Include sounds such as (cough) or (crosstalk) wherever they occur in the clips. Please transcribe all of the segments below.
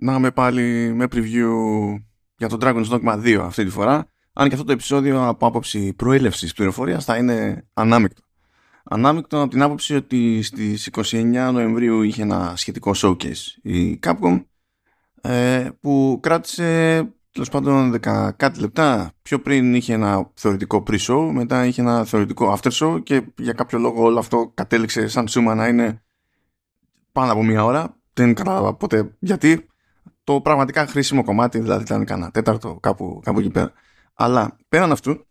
να είμαι πάλι με preview για το Dragon's Dogma 2 αυτή τη φορά. Αν και αυτό το επεισόδιο από άποψη προέλευσης πληροφορίας θα είναι ανάμεικτο. Ανάμεικτο από την άποψη ότι στις 29 Νοεμβρίου είχε ένα σχετικό showcase η Capcom ε, που κράτησε τέλος πάντων 10 κάτι λεπτά. Πιο πριν είχε ένα θεωρητικό pre-show, μετά είχε ένα θεωρητικό after show και για κάποιο λόγο όλο αυτό κατέληξε σαν σούμα να είναι πάνω από μία ώρα. Δεν κατάλαβα ποτέ γιατί. Το πραγματικά χρήσιμο κομμάτι δηλαδή ήταν κανένα τέταρτο κάπου, κάπου εκεί πέρα. Αλλά πέραν αυτού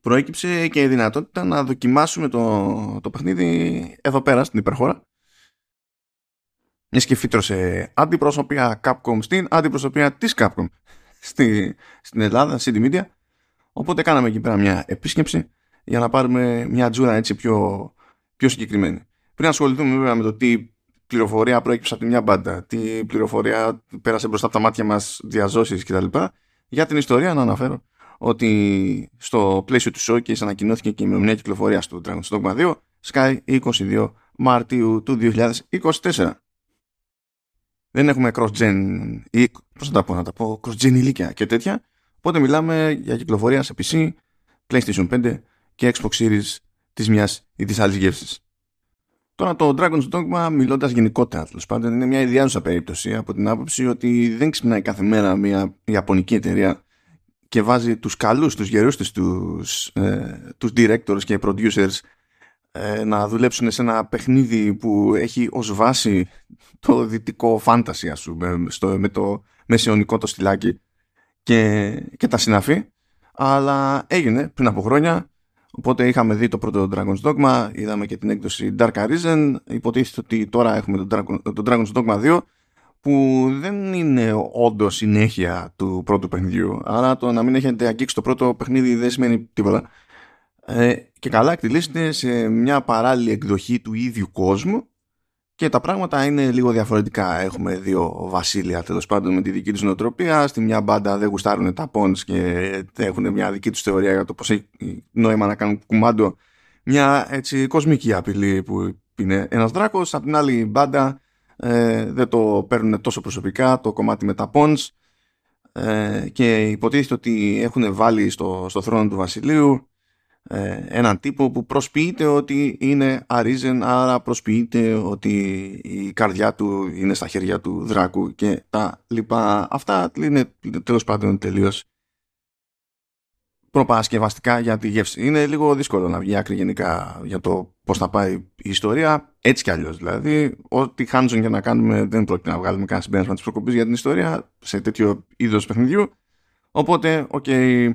προέκυψε και η δυνατότητα να δοκιμάσουμε το, το παιχνίδι εδώ πέρα στην υπερχώρα μιας και φύτρωσε αντιπροσωπεία Capcom στην αντιπροσωπεία της Capcom (laughs) στη, στην Ελλάδα, CD Media. Οπότε κάναμε εκεί πέρα μια επίσκεψη για να πάρουμε μια τζούρα έτσι πιο, πιο συγκεκριμένη. Πριν ασχοληθούμε βέβαια με το τι πληροφορία προέκυψε από τη μια μπάντα, τι πληροφορία πέρασε μπροστά από τα μάτια μας διαζώσεις κτλ. Για την ιστορία να αναφέρω ότι στο πλαίσιο του showcase ανακοινώθηκε και η ημερομηνία κυκλοφορία του Dragon's Dogma 2 Sky 22 Μαρτίου του 2024 δεν έχουμε cross-gen ή πώς να τα πω, να τα πω cross-gen ηλίκια και τέτοια. Οπότε μιλάμε για κυκλοφορία σε PC, PlayStation 5 και Xbox Series της μιας ή της άλλης γεύσης. Τώρα το Dragon's Dogma μιλώντας γενικότερα τέλος πάντων είναι μια ιδιάζουσα περίπτωση από την άποψη ότι δεν ξυπνάει κάθε μέρα μια ιαπωνική εταιρεία και βάζει τους καλούς, τους γερούς της, τους, ε, τους directors και producers ε, να δουλέψουν σε ένα παιχνίδι που έχει ως βάση το δυτικό φάνταση ας πούμε, στο, με το μεσαιωνικό το στυλάκι και, και τα συναφή. Αλλά έγινε πριν από χρόνια οπότε είχαμε δει το πρώτο Dragon's Dogma είδαμε και την έκδοση Dark Arisen. Υποτίθεται ότι τώρα έχουμε το, Dragon, το Dragon's Dogma 2 που δεν είναι όντως συνέχεια του πρώτου παιχνιδιού. Άρα το να μην έχετε αγγίξει το πρώτο παιχνίδι δεν σημαίνει τίποτα. Ε, και καλά εκτελήσεται σε μια παράλληλη εκδοχή του ίδιου κόσμου και τα πράγματα είναι λίγο διαφορετικά. Έχουμε δύο βασίλεια τέλος πάντων με τη δική τους νοοτροπία. Στη μια μπάντα δεν γουστάρουν τα πόντ και έχουν μια δική τους θεωρία για το πώς έχει νόημα να κάνουν κουμάντο. Μια έτσι κοσμική απειλή που είναι ένας δράκος. Απ' την άλλη μπάντα ε, δεν το παίρνουν τόσο προσωπικά το κομμάτι με τα πόντ. Ε, και υποτίθεται ότι έχουν βάλει στο, στο θρόνο του βασιλείου ε, έναν τύπο που προσποιείται ότι είναι αρίζεν άρα προσποιείται ότι η καρδιά του είναι στα χέρια του δράκου και τα λοιπά. Αυτά είναι τέλος πάντων τελείως προπαρασκευαστικά για τη γεύση. Είναι λίγο δύσκολο να βγει άκρη γενικά για το πώς θα πάει η ιστορία. Έτσι κι αλλιώς δηλαδή ό,τι hands-on και να κάνουμε δεν πρόκειται να βγάλουμε κανένα συμπέρασμα της προκοπής για την ιστορία σε τέτοιο είδος παιχνιδιού. Οπότε OK okay,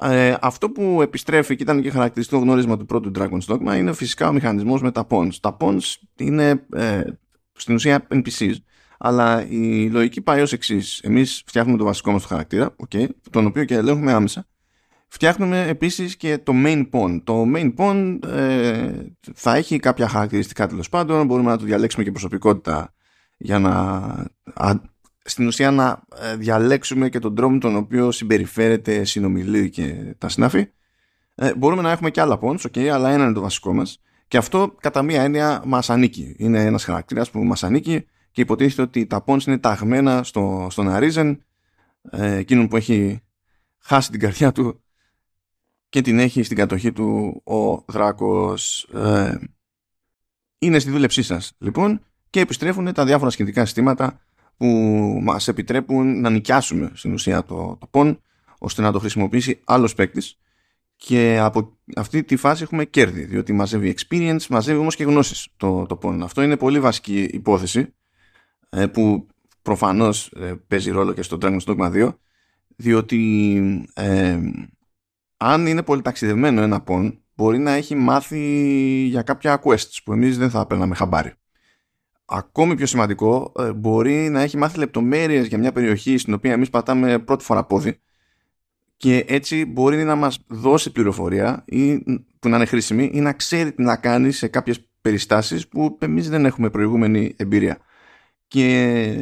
ε, αυτό που επιστρέφει και ήταν και χαρακτηριστικό γνώρισμα του πρώτου Dragon's Dogma είναι φυσικά ο μηχανισμός με τα pawns. Τα pawns είναι ε, στην ουσία NPCs, αλλά η λογική πάει ως εξής. Εμείς φτιάχνουμε το βασικό μας το χαρακτήρα, okay, τον οποίο και ελέγχουμε άμεσα. Φτιάχνουμε επίσης και το main pawn. Το main pawn ε, θα έχει κάποια χαρακτηριστικά τέλος πάντων, μπορούμε να το διαλέξουμε και προσωπικότητα για να στην ουσία να ε, διαλέξουμε και τον τρόπο τον οποίο συμπεριφέρεται, συνομιλεί και τα συνάφη. Ε, μπορούμε να έχουμε και άλλα pawns, okay, αλλά ένα είναι το βασικό μας. Και αυτό κατά μία έννοια μας ανήκει. Είναι ένας χαρακτήρας που μας ανήκει και υποτίθεται ότι τα pawns είναι ταγμένα στο, στον Arisen, ε, εκείνον που έχει χάσει την καρδιά του και την έχει στην κατοχή του ο Δράκος. Ε, είναι στη δούλεψή σας λοιπόν και επιστρέφουν τα διάφορα σχετικά συστήματα που μας επιτρέπουν να νοικιάσουμε στην ουσία το, το PON ώστε να το χρησιμοποιήσει άλλος παίκτης. και από αυτή τη φάση έχουμε κέρδη διότι μαζεύει experience, μαζεύει όμως και γνώσεις το, το PON. Αυτό είναι πολύ βασική υπόθεση ε, που προφανώς ε, παίζει ρόλο και στο Dragon's Dogma 2 διότι ε, αν είναι πολύ ταξιδευμένο ένα PON μπορεί να έχει μάθει για κάποια quests που εμείς δεν θα παίρναμε χαμπάρι ακόμη πιο σημαντικό, ε, μπορεί να έχει μάθει λεπτομέρειες για μια περιοχή στην οποία εμείς πατάμε πρώτη φορά πόδι και έτσι μπορεί να μας δώσει πληροφορία ή, που να είναι χρήσιμη ή να ξέρει τι να κάνει σε κάποιες περιστάσεις που εμείς δεν έχουμε προηγούμενη εμπειρία. Και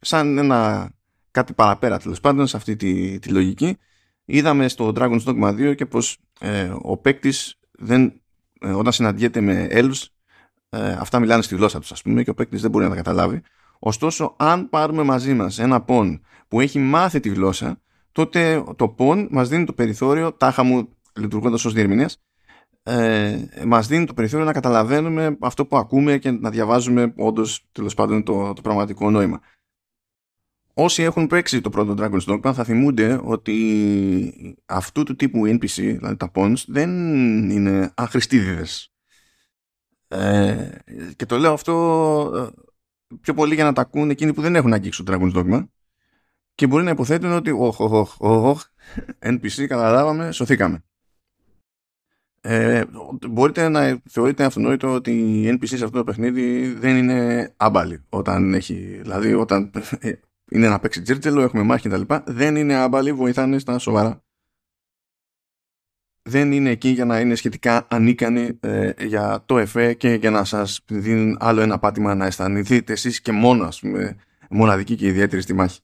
σαν ένα κάτι παραπέρα τέλος πάντων σε αυτή τη, τη λογική είδαμε στο Dragon's Dogma 2 και πως ε, ο παίκτης δεν, ε, όταν συναντιέται με elves ε, αυτά μιλάνε στη γλώσσα τους, ας πούμε, και ο παίκτης δεν μπορεί να τα καταλάβει. Ωστόσο, αν πάρουμε μαζί μας ένα πον που έχει μάθει τη γλώσσα, τότε το πον μας δίνει το περιθώριο, τάχα μου λειτουργώντας ως διερμηνέας, ε, μας δίνει το περιθώριο να καταλαβαίνουμε αυτό που ακούμε και να διαβάζουμε όντως τέλος πάντων το, το πραγματικό νόημα. Όσοι έχουν παίξει το πρώτο Dragon's Dogma θα θυμούνται ότι αυτού του τύπου NPC, δηλαδή τα Pons, δεν είναι αχρηστίδιδες. Ε, και το λέω αυτό ε, πιο πολύ για να τα ακούν εκείνοι που δεν έχουν αγγίξει το Dragon's Dogma και μπορεί να υποθέτουν ότι οχ, οχ, οχ, NPC καταλάβαμε, σωθήκαμε. Ε, μπορείτε να θεωρείτε αυτονόητο ότι οι NPC σε αυτό το παιχνίδι δεν είναι άμπαλοι όταν έχει, δηλαδή όταν ε, είναι να παίξει τζέρτζελο, έχουμε μάχη κτλ. Δεν είναι άμπαλοι, βοηθάνε στα σοβαρά. Δεν είναι εκεί για να είναι σχετικά ανίκανοι ε, για το εφέ και για να σας δίνουν άλλο ένα πάτημα να αισθανθείτε εσείς και μόνο ας πούμε, μοναδική και ιδιαίτερη στη μάχη.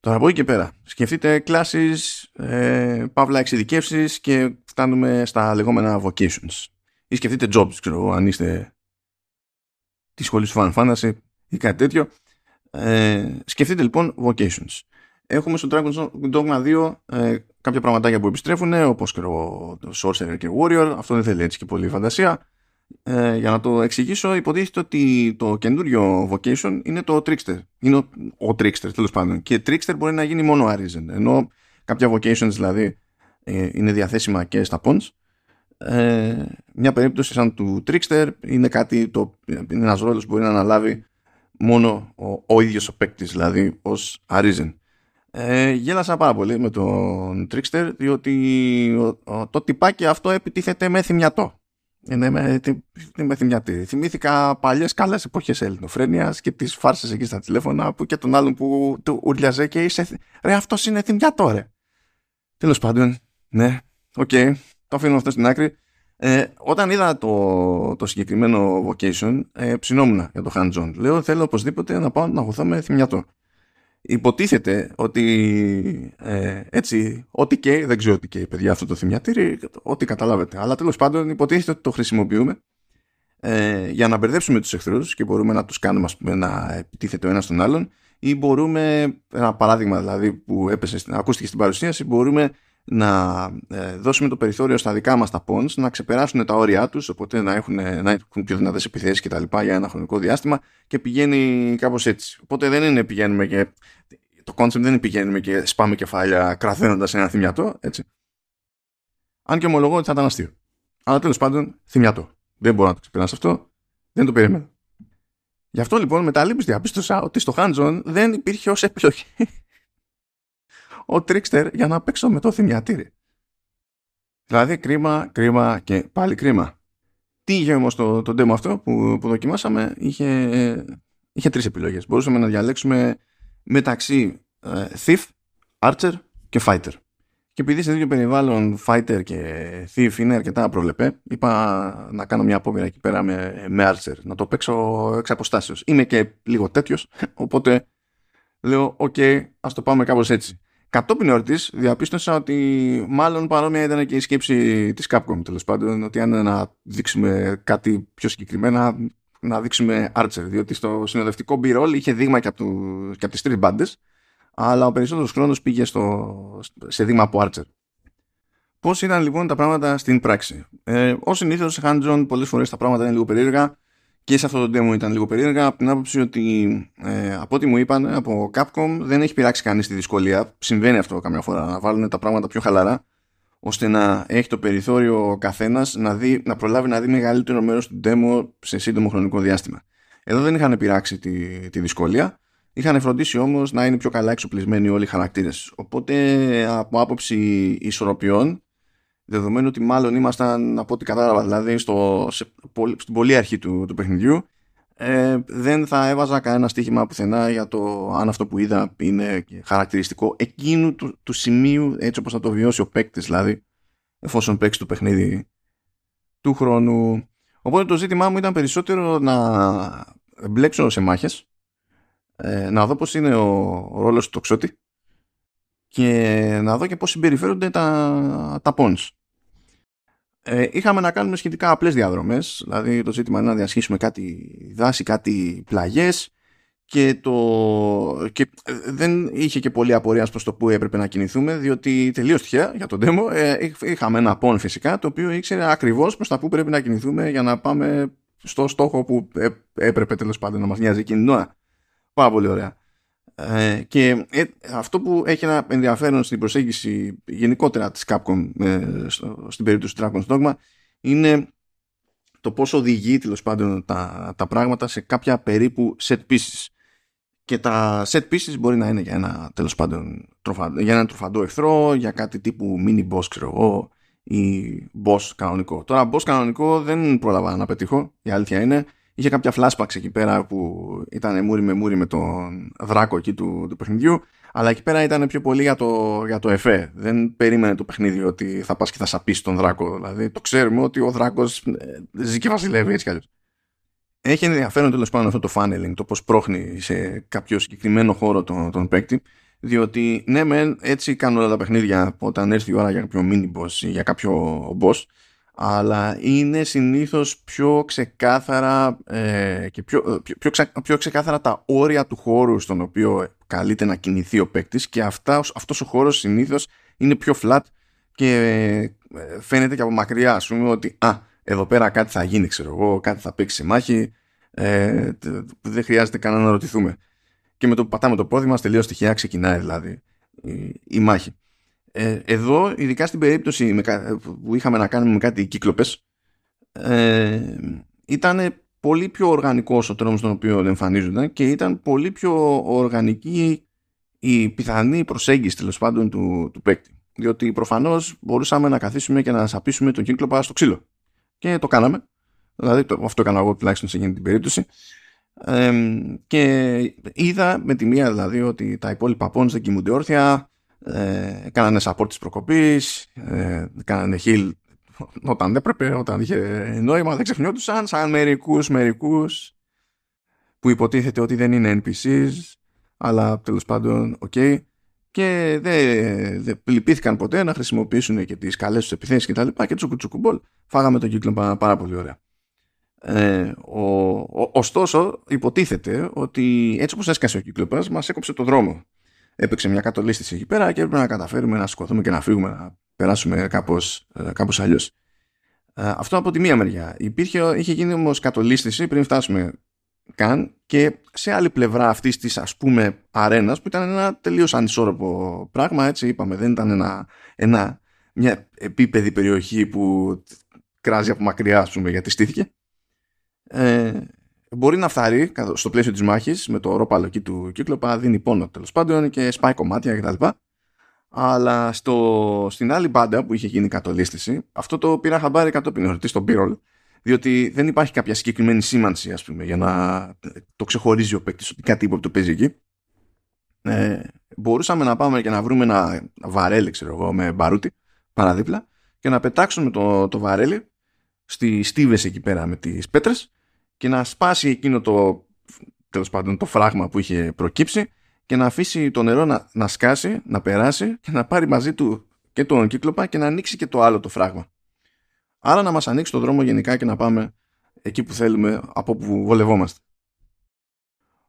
Τώρα από εκεί και πέρα, σκεφτείτε κλάσεις, ε, παύλα εξειδικεύσεις και φτάνουμε στα λεγόμενα vocations. Ή σκεφτείτε jobs, ξέρω αν είστε της σχολής του Final Fantasy ή κάτι τέτοιο. Ε, σκεφτείτε λοιπόν vocations. Έχουμε στο Dragon's Dogma 2 ε, κάποια πραγματάκια που επιστρέφουν, όπως το Sorcerer και Warrior. Αυτό δεν θέλει έτσι και πολύ φαντασία. Ε, για να το εξηγήσω, υποτίθεται ότι το καινούριο vocation είναι το trickster. Είναι ο, ο trickster, τέλος πάντων. Και trickster μπορεί να γίνει μόνο arisen. Ενώ κάποια vocations δηλαδή ε, είναι διαθέσιμα και στα pons. Ε, μια περίπτωση σαν του trickster είναι κάτι το, είναι ένας ρόλος που μπορεί να αναλάβει μόνο ο, ο ίδιος ο παίκτης, δηλαδή ως arisen. Ε, γέλασα πάρα πολύ με τον trickster διότι το τυπάκι αυτό επιτίθεται με θυμιατό είναι με, με θυμιατή. Θυμήθηκα παλιές καλές εποχές Ελληνοφρένειας και τις φάρσες εκεί στα τηλέφωνα που και τον άλλον που του ούρλιαζε και είσαι. Ρε, αυτός είναι θυμιατό, ρε. Τέλος πάντων, ναι, OK, okay, το αφήνω αυτό στην άκρη. Ε, όταν είδα το, το συγκεκριμένο vocation, ε, ψηνόμουν για το hands-on. Λέω, θέλω οπωσδήποτε να πάω να αγωθώ με θυμιατό υποτίθεται ότι ε, έτσι, ό,τι και, δεν ξέρω τι και παιδιά αυτό το θυμιατήρι, ό,τι καταλάβετε. Αλλά τέλος πάντων υποτίθεται ότι το χρησιμοποιούμε ε, για να μπερδέψουμε τους εχθρούς και μπορούμε να τους κάνουμε ας πούμε, να επιτίθεται ο ένας τον άλλον ή μπορούμε, ένα παράδειγμα δηλαδή που έπεσε, ακούστηκε στην παρουσίαση, μπορούμε να ε, δώσουμε το περιθώριο στα δικά μας τα pawns να ξεπεράσουν τα όρια τους οπότε να έχουν, να έχουν πιο δυνατές επιθέσεις κτλ για ένα χρονικό διάστημα και πηγαίνει κάπως έτσι. Οπότε δεν είναι πηγαίνουμε και το concept δεν είναι πηγαίνουμε και σπάμε κεφάλια κραθένοντας ένα θυμιατό έτσι. Αν και ομολογώ ότι θα ήταν αστείο. Αλλά τέλος πάντων θυμιατό. Δεν μπορώ να το ξεπεράσω αυτό. Δεν το περίμενα Γι' αυτό λοιπόν με τα λύπης διαπίστωσα ότι στο hands δεν υπήρχε ως επιλογή ο Trickster για να παίξω με το θυμιατήρι. Δηλαδή κρίμα, κρίμα και πάλι κρίμα. Τι είχε όμως το, το demo αυτό που, που δοκιμάσαμε, είχε, είχε τρεις επιλογές. Μπορούσαμε να διαλέξουμε μεταξύ ε, Thief, Archer και Fighter. Και επειδή σε demo περιβάλλον Fighter και Thief είναι αρκετά προβλεπέ, είπα να κάνω μια απόπειρα εκεί πέρα με, με Archer, να το παίξω εξ αποστάσεως. Είμαι και λίγο τέτοιος, (laughs) οπότε λέω, OK, okay, ας το πάμε κάπως έτσι. Κατόπιν εορτής διαπίστωσα ότι μάλλον παρόμοια ήταν και η σκέψη της Capcom τέλος πάντων. Ότι αν να δείξουμε κάτι πιο συγκεκριμένα, να δείξουμε Archer. Διότι στο συνοδευτικό B-roll είχε δείγμα και από, τους, και από τις τρεις μπάντες, αλλά ο περισσότερος χρόνος πήγε στο, σε δείγμα από Archer. Πώς ήταν λοιπόν τα πράγματα στην πράξη; Ε, Ω συνήθως σε hands-on, πολλές φορές τα πράγματα είναι λίγο περίεργα και σε αυτό το demo ήταν λίγο περίεργα από την άποψη ότι ε, από ό,τι μου είπαν από Capcom δεν έχει πειράξει κανείς τη δυσκολία. Συμβαίνει αυτό καμιά φορά να βάλουν τα πράγματα πιο χαλαρά ώστε να έχει το περιθώριο ο καθένας να, δει, να προλάβει να δει μεγαλύτερο μέρος του demo σε σύντομο χρονικό διάστημα. Εδώ δεν είχαν πειράξει τη, τη δυσκολία. Είχαν φροντίσει όμως να είναι πιο καλά εξοπλισμένοι όλοι οι χαρακτήρες. Οπότε από άποψη ισορροπιών δεδομένου ότι μάλλον ήμασταν από ό,τι κατάλαβα δηλαδή στο, σε, στην πολύ αρχή του, του παιχνιδιού ε, δεν θα έβαζα κανένα στοίχημα πουθενά για το αν αυτό που είδα είναι χαρακτηριστικό εκείνου του, του σημείου έτσι όπως θα το βιώσει ο παίκτης δηλαδή εφόσον παίξει το παιχνίδι του χρόνου οπότε το ζήτημά μου ήταν περισσότερο να μπλέξω σε μάχες ε, να δω πως είναι ο, ο ρόλος του τοξότη και να δω και πώς συμπεριφέρονται τα, τα pawns. Ε, είχαμε να κάνουμε σχετικά απλές διαδρομές, δηλαδή το ζήτημα είναι να διασχίσουμε κάτι δάση, κάτι πλαγιές και, το, και δεν είχε και πολλή απορία προς το που έπρεπε να κινηθούμε διότι τελείως τυχαία για τον demo ε, είχαμε ένα πόν φυσικά το οποίο ήξερε ακριβώς προς τα που πρέπει να κινηθούμε για να πάμε στο στόχο που έπρεπε τέλος πάντων να μας νοιάζει εκείνη την ώρα. Πάρα πολύ ωραία. Ε, και ε, αυτό που έχει ένα ενδιαφέρον στην προσέγγιση γενικότερα της Capcom ε, στο, στην περίπτωση του Dragon's Dogma είναι το πώς οδηγεί τέλος πάντων τα, τα πράγματα σε κάποια περίπου set pieces. Και τα set pieces μπορεί να είναι για ένα τέλος πάντων για ένα τροφαντό εχθρό, για κάτι τύπου mini boss ξέρω εγώ ή boss κανονικό. Τώρα boss κανονικό δεν πρόλαβα να πετύχω, η αλήθεια είναι είχε κάποια flashbacks εκεί πέρα που ήταν μούρι με μούρι με τον δράκο εκεί του, του παιχνιδιού αλλά εκεί πέρα ήταν πιο πολύ για το, για το εφέ. Δεν περίμενε το παιχνίδι ότι θα πας και θα σαπίσει τον δράκο. Δηλαδή το ξέρουμε ότι ο δράκος ε, ζει και βασιλεύει έτσι κι αλλιώς. Έχει ενδιαφέρον τέλος πάντων αυτό το funneling, το πώς πρόχνει σε κάποιο συγκεκριμένο χώρο τον, τον παίκτη, διότι ναι, μεν έτσι κάνουν όλα τα παιχνίδια όταν έρθει η ώρα για κάποιο mini boss ή για κάποιο boss, αλλά είναι συνήθως πιο ξεκάθαρα ε, και πιο, ε, πιο, πιο, ξε, πιο, ξεκάθαρα τα όρια του χώρου στον οποίο καλείται να κινηθεί ο παίκτης και αυτάς, αυτός ο χώρος συνήθως είναι πιο flat και ε, φαίνεται και από μακριά ας πούμε ότι α, εδώ πέρα κάτι θα γίνει ξέρω εγώ, κάτι θα παίξει σε μάχη ε, δεν χρειάζεται καν να ρωτηθούμε και με το που πατάμε το πόδι μας τελείως τυχαία ξεκινάει δηλαδή η, η μάχη. ε, εδώ, ειδικά στην περίπτωση που είχαμε να κάνουμε με κάτι κύκλοπες, ε, ήταν πολύ πιο οργανικός ο τρόπος τον οποίο εμφανίζονταν και ήταν πολύ πιο οργανική η πιθανή προσέγγιση τέλος πάντων του, του παίκτη. Διότι προφανώς μπορούσαμε να καθίσουμε και να σαπίσουμε τον κύκλοπα στο ξύλο. Και το κάναμε. Δηλαδή, το, αυτό έκανα εγώ τουλάχιστον σε εκείνη την περίπτωση. Ε, και είδα με τη μία δηλαδή ότι τα υπόλοιπα πόντς δεν κοιμούνται όρθια, ε, κάνανε support της προκοπής, ε, κάνανε heal όταν έπρεπε, όταν είχε νόημα, δεν ξεχνιόντουσαν σαν μερικούς μερικούς που υποτίθεται ότι δεν είναι NPCs, αλλά τέλος πάντων, ok, και δεν δε λυπήθηκαν ποτέ να χρησιμοποιήσουν και τις καλές τους επιθέσεις και τα λοιπά και τσουκουτσουκουμπολ φάγαμε τον κύκλο πάρα, πάρα πολύ ωραία. Ε, ο, ο, ωστόσο υποτίθεται ότι έτσι όπως έσκασε ο κύκλοπας μας έκοψε το δρόμο έπαιξε μια κατολίσθηση εκεί πέρα και έπρεπε να καταφέρουμε να σκοτωθούμε και να φύγουμε, να περάσουμε κάπως, ε, κάπως αλλιώς. Ε, αυτό από τη μία μεριά. Υπήρχε, είχε γίνει όμως κατολίσθηση πριν φτάσουμε καν και σε άλλη πλευρά αυτής της ας πούμε αρένας που ήταν ένα τελείως ανισόρροπο πράγμα έτσι είπαμε δεν ήταν ένα, ένα, μια επίπεδη περιοχή που κράζει από μακριά ας πούμε γιατί στήθηκε ε, μπορεί να φθαρεί στο πλαίσιο της μάχης με το ρόπαλο εκεί του κύκλοπα, δίνει πόνο τέλος πάντων και σπάει κομμάτια κτλ. Αλλά στο, στην άλλη μπάντα που είχε γίνει κατολίσθηση, αυτό το πήρα χαμπάρι κατόπιν εορτή στον Πύρολ, διότι δεν υπάρχει κάποια συγκεκριμένη σήμανση, ας πούμε, για να το ξεχωρίζει ο παίκτης ότι κάτι το παίζει εκεί. Ε, μπορούσαμε να πάμε και να βρούμε ένα βαρέλι, ξέρω εγώ, με μπαρούτι παραδίπλα και να πετάξουμε το, το βαρέλι στις στίβες εκεί πέρα με τις πέτρες και να σπάσει εκείνο το, τέλος πάντων, το φράγμα που είχε προκύψει και να αφήσει το νερό να, να σκάσει, να περάσει και να πάρει μαζί του και τον κύκλοπα και να ανοίξει και το άλλο το φράγμα. Άρα να μας ανοίξει το δρόμο γενικά και να πάμε εκεί που θέλουμε, από που βολευόμαστε.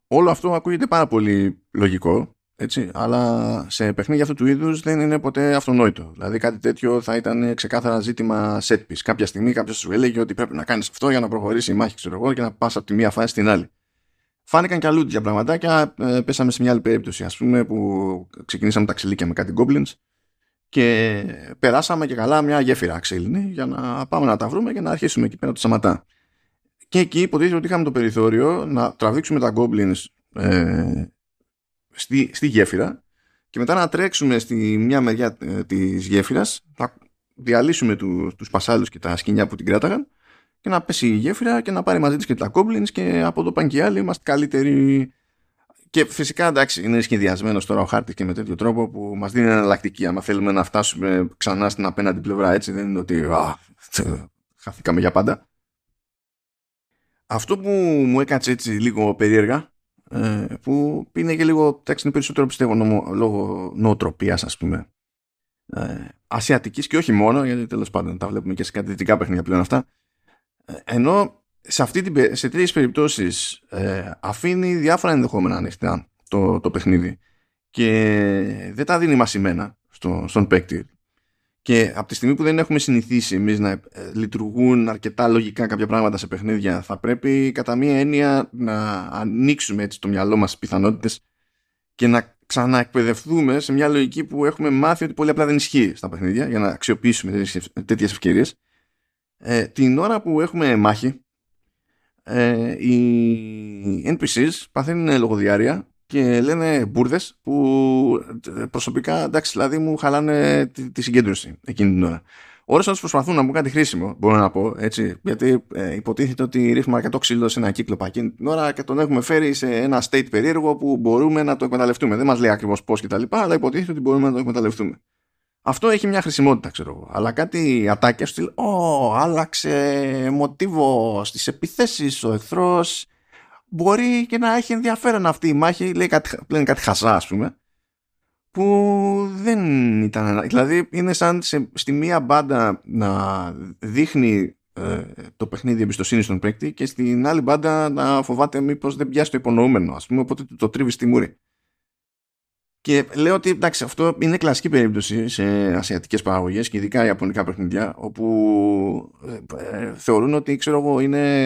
Όλο αυτό ακούγεται πάρα πολύ λογικό έτσι, αλλά σε παιχνίδια αυτού του είδους δεν είναι ποτέ αυτονόητο. Δηλαδή κάτι τέτοιο θα ήταν ξεκάθαρα ζήτημα set piece. Κάποια στιγμή κάποιος σου έλεγε ότι πρέπει να κάνεις αυτό για να προχωρήσει η μάχη, ξέρω εγώ, και να πας από τη μία φάση στην άλλη. Φάνηκαν και αλλού τέτοια πραγματάκια. Ε, πέσαμε σε μια άλλη περίπτωση, ας πούμε, που ξεκινήσαμε τα ξυλίκια με κάτι goblins και περάσαμε και καλά μια γέφυρα ξύλινη για να πάμε να τα βρούμε και να αρχίσουμε εκεί πέρα το σταματά. Και εκεί υποτίθεται ότι είχαμε το περιθώριο να τραβήξουμε τα goblins ε, στη, στη γέφυρα και μετά να τρέξουμε στη μια μεριά ε, της γέφυρας να διαλύσουμε του, τους πασάλους και τα σκηνιά που την κράταγαν και να πέσει η γέφυρα και να πάρει μαζί της και τα goblins και από εδώ πάνε και άλλοι είμαστε καλύτεροι. Και φυσικά εντάξει είναι σχεδιασμένος τώρα ο χάρτης και με τέτοιο τρόπο που μας δίνει εναλλακτική. Άμα θέλουμε να φτάσουμε ξανά στην απέναντι πλευρά έτσι δεν είναι ότι α, χαθήκαμε για πάντα. Αυτό που μου έκατσε έτσι λίγο περίεργα ε, που είναι και λίγο, εντάξει είναι περισσότερο πιστεύω νομο, λόγω νοοτροπίας ας πούμε. Ε, ασιατικής και όχι μόνο γιατί τέλος πάντων τα βλέπουμε και σε κάτι δυτικά παιχνίδια πλέον αυτά. Ε, ενώ σε, αυτή την, σε τέτοιες περιπτώσεις ε, αφήνει διάφορα ενδεχόμενα ανοιχτά το, το παιχνίδι και δεν τα δίνει μασημένα στο, στον παίκτη και από τη στιγμή που δεν έχουμε συνηθίσει εμείς να ε, λειτουργούν αρκετά λογικά κάποια πράγματα σε παιχνίδια θα πρέπει κατά μία έννοια να ανοίξουμε έτσι το μυαλό μας πιθανότητες και να ξαναεκπαιδευτούμε σε μια λογική που έχουμε μάθει ότι πολύ απλά δεν ισχύει στα παιχνίδια για να αξιοποιήσουμε τέτοιες ευκαιρίες. Ε, την ώρα που έχουμε μάχη ε, οι NPCs παθαίνουν λογοδιάρεια και λένε μπουρδες που ε, προσωπικά εντάξει δηλαδή μου χαλάνε τη, τη συγκέντρωση εκείνη την ώρα. Ώρες όταν προσπαθούν να μου κάτι χρήσιμο, μπορώ να πω, έτσι, γιατί ε, υποτίθεται ότι ρίχνουμε αρκετό ξύλο σε ένα κύκλο εκείνη την ώρα και τον έχουμε φέρει σε ένα state περίεργο που μπορούμε να το εκμεταλλευτούμε. Δεν μας λέει ακριβώς πώς κτλ., αλλά υποτίθεται ότι μπορούμε να το εκμεταλλευτούμε. Αυτό έχει μια χρησιμότητα, ξέρω εγώ. Αλλά κάτι ατάκια στυλ, Ω, άλλαξε μοτίβος στις επιθέσεις ο εχθρός. Μπορεί και να έχει ενδιαφέρον αυτή η μάχη. Λέει κάτι, λένε κάτι χαζά, ας πούμε. Που δεν ήταν. Δηλαδή, είναι σαν σε, στη μία μπάντα να δείχνει ε, το παιχνίδι εμπιστοσύνης στον παίκτη και στην άλλη μπάντα να φοβάται μήπως δεν πιάσει το υπονοούμενο, ας πούμε. Οπότε το τρίβεις στη μούρη. Και λέω ότι εντάξει, αυτό είναι κλασική περίπτωση σε ασιατικές παραγωγές και ειδικά ιαπωνικά παιχνιδιά, όπου ε, ε, θεωρούν ότι ξέρω εγώ είναι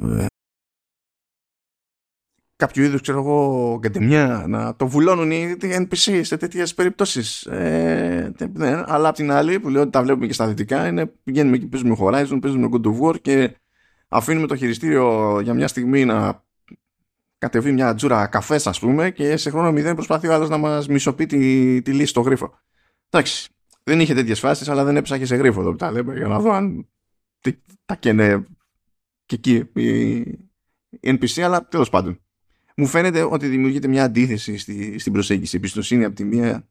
ε, κάποιο είδους ξέρω εγώ γκαντεμιά να το βουλώνουν οι NPC σε τέτοιες περιπτώσεις ε, ναι, αλλά απ' την άλλη που λέω ότι τα βλέπουμε και στα δυτικά είναι πηγαίνουμε εκεί παίζουμε Horizon, παίζουμε God of War και αφήνουμε το χειριστήριο για μια στιγμή να κατεβεί μια τζούρα καφές, ας πούμε, και σε χρόνο μηδέν προσπαθεί ο άλλος να μας μισοποιεί τη, τη λύση στο γρίφο. Εντάξει. Δεν είχε τέτοιες φάσεις, αλλά δεν έψαχε σε γρίφο εδώ τα λέμε, για να δω αν τα καίνε και εκεί η NPC, αλλά τέλος πάντων. Μου φαίνεται ότι δημιουργείται μια αντίθεση στη, στην προσέγγιση. Εμπιστοσύνη από τη μία,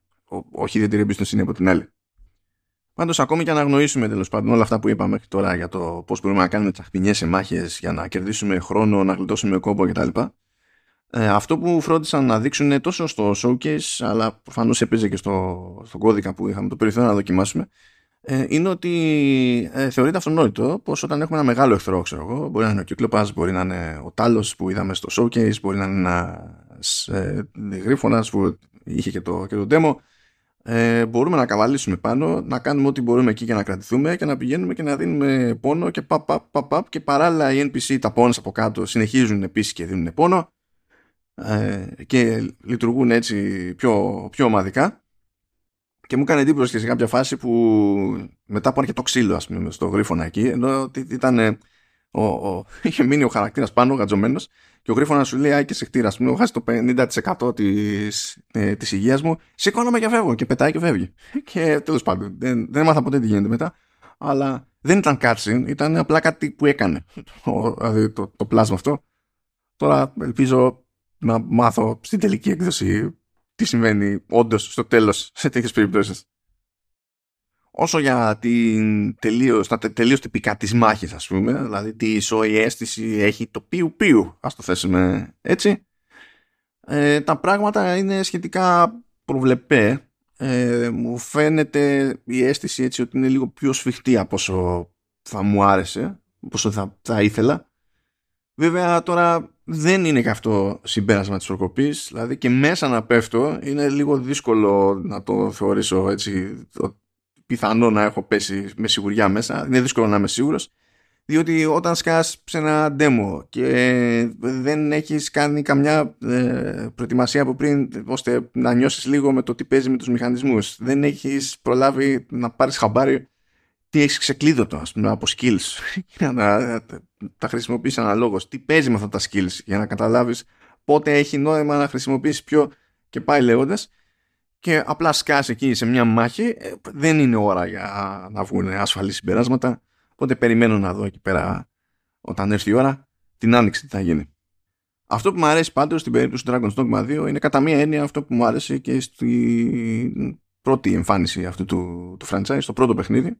όχι ιδιαίτερη εμπιστοσύνη από την άλλη. Πάντως, ακόμη και αν αγνοήσουμε τέλος πάντων όλα αυτά που είπαμε μέχρι τώρα για το πώς μπορούμε να κάνουμε τσαχπινιές σε μάχες για να κερδίσουμε χρόνο, να γλιτώσουμε κόμπο κτλ. Ε, αυτό που φρόντισαν να δείξουν τόσο στο showcase αλλά προφανώς έπαιζε και στο, στο κώδικα που είχαμε το περιθώριο να δοκιμάσουμε ε, είναι ότι ε, θεωρείται αυτονόητο πως όταν έχουμε ένα μεγάλο εχθρό ξέρω εγώ, μπορεί να είναι ο Κυκλοπάς, μπορεί να είναι ο Τάλος που είδαμε στο showcase μπορεί να είναι ένας ε, γρίφωνας που είχε και το, και το demo. Ε, μπορούμε να καβαλήσουμε πάνω, να κάνουμε ό,τι μπορούμε εκεί για να κρατηθούμε και να πηγαίνουμε και να δίνουμε πόνο και παπ, παπ, παπ, παπ και παράλληλα οι NPC τα πόνες από κάτω συνεχίζουν επίσης και δίνουν πόνο ε, και λειτουργούν έτσι πιο, πιο ομαδικά και μου έκανε εντύπωση και σε κάποια φάση που μετά που το ξύλο ας πούμε στο γρίφωνα εκεί ενώ ήταν ο, ο, είχε μείνει ο χαρακτήρας πάνω γατζωμένος και ο γρίφωνας σου λέει «Ά, και σε χτύρα, ας πούμε, έχω χάσει το 50% της, ε, της υγείας μου, σηκώνομαι και φεύγω και πετάει και φεύγει. (laughs) Και τέλος πάντων, δεν, δεν έμαθα ποτέ τι γίνεται μετά, αλλά δεν ήταν cutscene, ήταν απλά κάτι που έκανε, (laughs) δηλαδή το, το πλάσμα αυτό. Τώρα ελπίζω να μάθω στην τελική έκδοση τι συμβαίνει όντως στο τέλος σε τέτοιες περιπτώσεις; Όσο για την τελείως, τα τελείως τυπικά της μάχης ας πούμε, δηλαδή τι ισόη αίσθηση έχει το πιου πιου, ας το θέσουμε έτσι, ε, τα πράγματα είναι σχετικά προβλεπέ. Ε, μου φαίνεται η αίσθηση έτσι ότι είναι λίγο πιο σφιχτή από όσο θα μου άρεσε, όσο θα, θα ήθελα. Βέβαια τώρα δεν είναι και αυτό συμπέρασμα της προκοπής δηλαδή και μέσα να πέφτω είναι λίγο δύσκολο να το θεωρήσω έτσι πιθανό να έχω πέσει με σιγουριά μέσα. Είναι δύσκολο να είμαι σίγουρος διότι όταν σκάς σε ένα demo και δεν έχεις κάνει καμιά ε, προετοιμασία από πριν ώστε να νιώσεις λίγο με το τι παίζει με τους μηχανισμούς δεν έχεις προλάβει να πάρεις χαμπάρι τι έχεις ξεκλείδωτο ας πούμε, από skills (laughs) για να τα χρησιμοποιήσεις αναλόγως. Τι παίζει με αυτά τα skills για να καταλάβεις πότε έχει νόημα να χρησιμοποιήσεις πιο και πάει λέγοντας. Και απλά σκάσει εκεί σε μια μάχη, ε, δεν είναι ώρα για να βγουν ασφαλή συμπεράσματα. Οπότε περιμένω να δω εκεί πέρα όταν έρθει η ώρα την άνοιξη τι θα γίνει. Αυτό που μου αρέσει πάντως στην περίπτωση του Dragon's Dogma 2 είναι κατά μία έννοια αυτό που μου άρεσε και στη πρώτη εμφάνιση αυτού του, του franchise, στο πρώτο παιχνίδι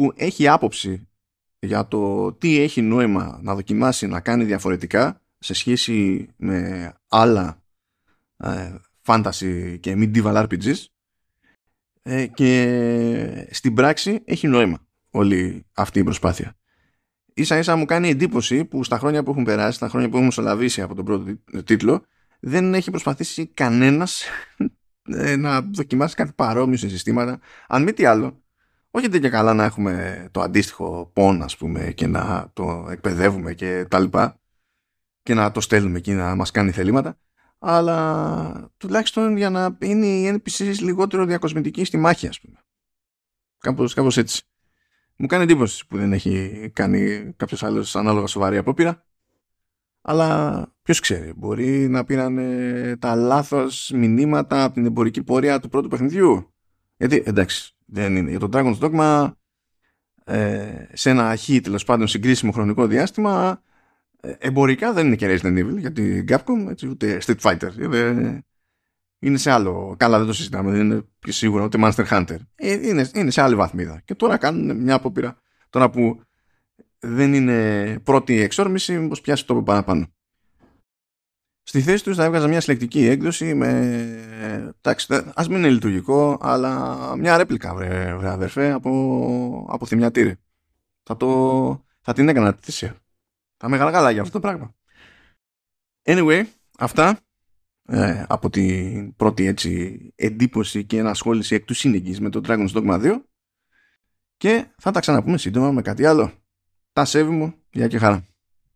που έχει άποψη για το τι έχει νόημα να δοκιμάσει να κάνει διαφορετικά σε σχέση με άλλα ε, fantasy και medieval RPGs ε, και στην πράξη έχει νόημα όλη αυτή η προσπάθεια. ίσα ίσα μου κάνει εντύπωση που στα χρόνια που έχουν περάσει, στα χρόνια που έχουμε σολαβήσει από τον πρώτο τίτλο, δεν έχει προσπαθήσει κανένας ε, να δοκιμάσει κάτι παρόμοιο σε συστήματα. Αν μη τι άλλο, όχι δεν και καλά να έχουμε το αντίστοιχο πόν, ας πούμε, και να το εκπαιδεύουμε και τα λοιπά και να το στέλνουμε εκεί να μας κάνει θελήματα, αλλά τουλάχιστον για να είναι η NPC λιγότερο διακοσμητική στη μάχη, ας πούμε. Κάπως, κάπως έτσι. Μου κάνει εντύπωση που δεν έχει κάνει κάποιος άλλος ανάλογα σοβαρή απόπειρα. Αλλά ποιος ξέρει, μπορεί να πήραν τα λάθος μηνύματα από την εμπορική πορεία του πρώτου παιχνιδιού. Γιατί εντάξει, δεν είναι. Για τον Dragon's Dogma, ε, σε ένα αρχή τέλος πάντων συγκρίσιμο χρονικό διάστημα, ε, εμπορικά δεν είναι και Resident Evil για την Capcom, έτσι, ούτε Street Fighter. Ε, είναι σε άλλο. Καλά, δεν το συζητάμε. Δεν είναι σίγουρα ούτε Monster Hunter. Ε, είναι, είναι σε άλλη βαθμίδα. Και τώρα κάνουν μια απόπειρα. Τώρα που δεν είναι πρώτη εξόρμηση, μήπως πιάσει το παραπάνω. Στη θέση τους θα έβγαζα μια συλλεκτική έκδοση με. Εντάξει, ας μην είναι λειτουργικό, αλλά μια ρέπλικα, βρε, βρε αδερφέ, από, από θυμιατήρι. Θα, το, θα την έκανα τη θυσία. Θα με καλά για αυτό το πράγμα. Anyway, αυτά ε, από την πρώτη έτσι εντύπωση και ενασχόληση εκ του σύνεγγυς με το Dragon's Dogma 2 και θα τα ξαναπούμε σύντομα με κάτι άλλο. Τα σέβη μου, γεια και χαρά.